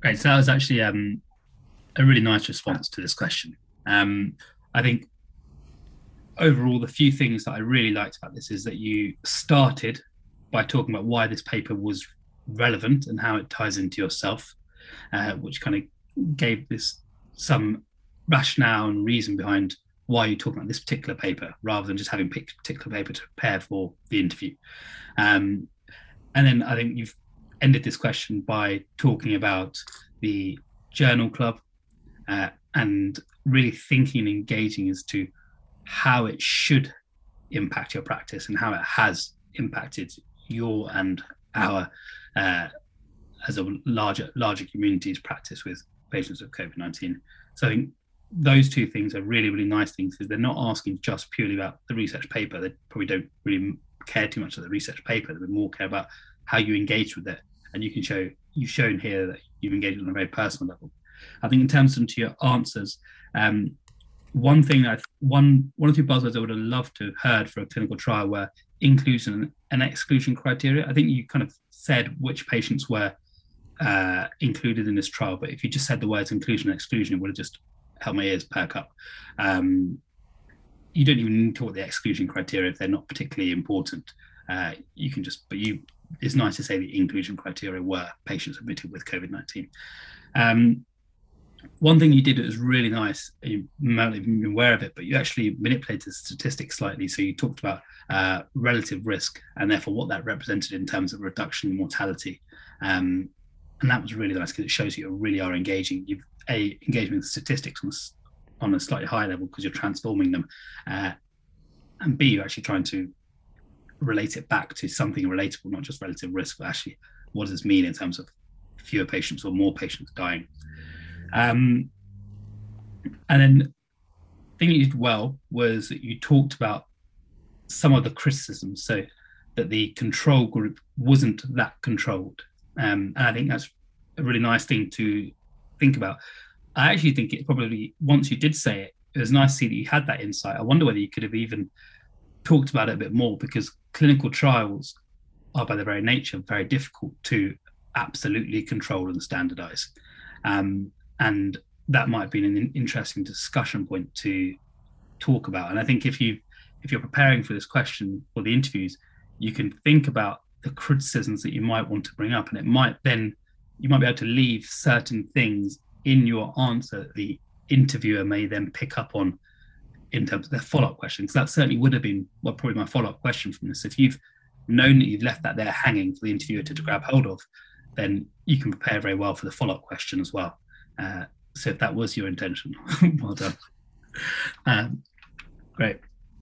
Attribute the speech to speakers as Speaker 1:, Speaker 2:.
Speaker 1: Great. So that was actually um, a really nice response to this question. Um, I think overall, the few things that I really liked about this is that you started by talking about why this paper was relevant and how it ties into yourself, uh, which kind of gave this some rationale and reason behind why you're talking about this particular paper rather than just having picked a particular paper to prepare for the interview. Um, and then I think you've ended this question by talking about the journal club uh, and really thinking and engaging as to how it should impact your practice and how it has impacted your and our uh, as a larger larger community's practice with patients of COVID nineteen. So I think those two things are really really nice things because they're not asking just purely about the research paper. They probably don't really care too much of the research paper. They more care about how you engage with it, and you can show you've shown here that you've engaged on a very personal level. I think in terms of to your answers, um, one thing I one one or two buzzwords I would have loved to have heard for a clinical trial were inclusion and exclusion criteria. I think you kind of said which patients were uh, included in this trial, but if you just said the words inclusion and exclusion, it would have just helped my ears perk up. Um, you don't even need to talk the exclusion criteria if they're not particularly important. Uh, you can just, but you, it's nice to say the inclusion criteria were patients admitted with COVID 19. Um, one thing you did that was really nice, you might even been aware of it, but you actually manipulated the statistics slightly. So you talked about uh, relative risk and therefore what that represented in terms of reduction in mortality. Um, and that was really nice because it shows you really are engaging. You've a engaging with statistics on a, on a slightly higher level because you're transforming them, uh, and b you're actually trying to relate it back to something relatable, not just relative risk, but actually what does this mean in terms of fewer patients or more patients dying. Um, and then the thing you did well was that you talked about some of the criticisms, so that the control group wasn't that controlled. Um, and I think that's a really nice thing to think about. I actually think it probably, once you did say it, it was nice to see that you had that insight. I wonder whether you could have even talked about it a bit more because clinical trials are, by their very nature, very difficult to absolutely control and standardize. Um, and that might be an interesting discussion point to talk about. And I think if you if you're preparing for this question for the interviews, you can think about the criticisms that you might want to bring up, and it might then you might be able to leave certain things in your answer that the interviewer may then pick up on in terms of their follow-up questions. That certainly would have been well, probably my follow-up question from this. If you've known that you've left that there hanging for the interviewer to, to grab hold of, then you can prepare very well for the follow-up question as well. Uh, so if that was your intention, well done. Um, great.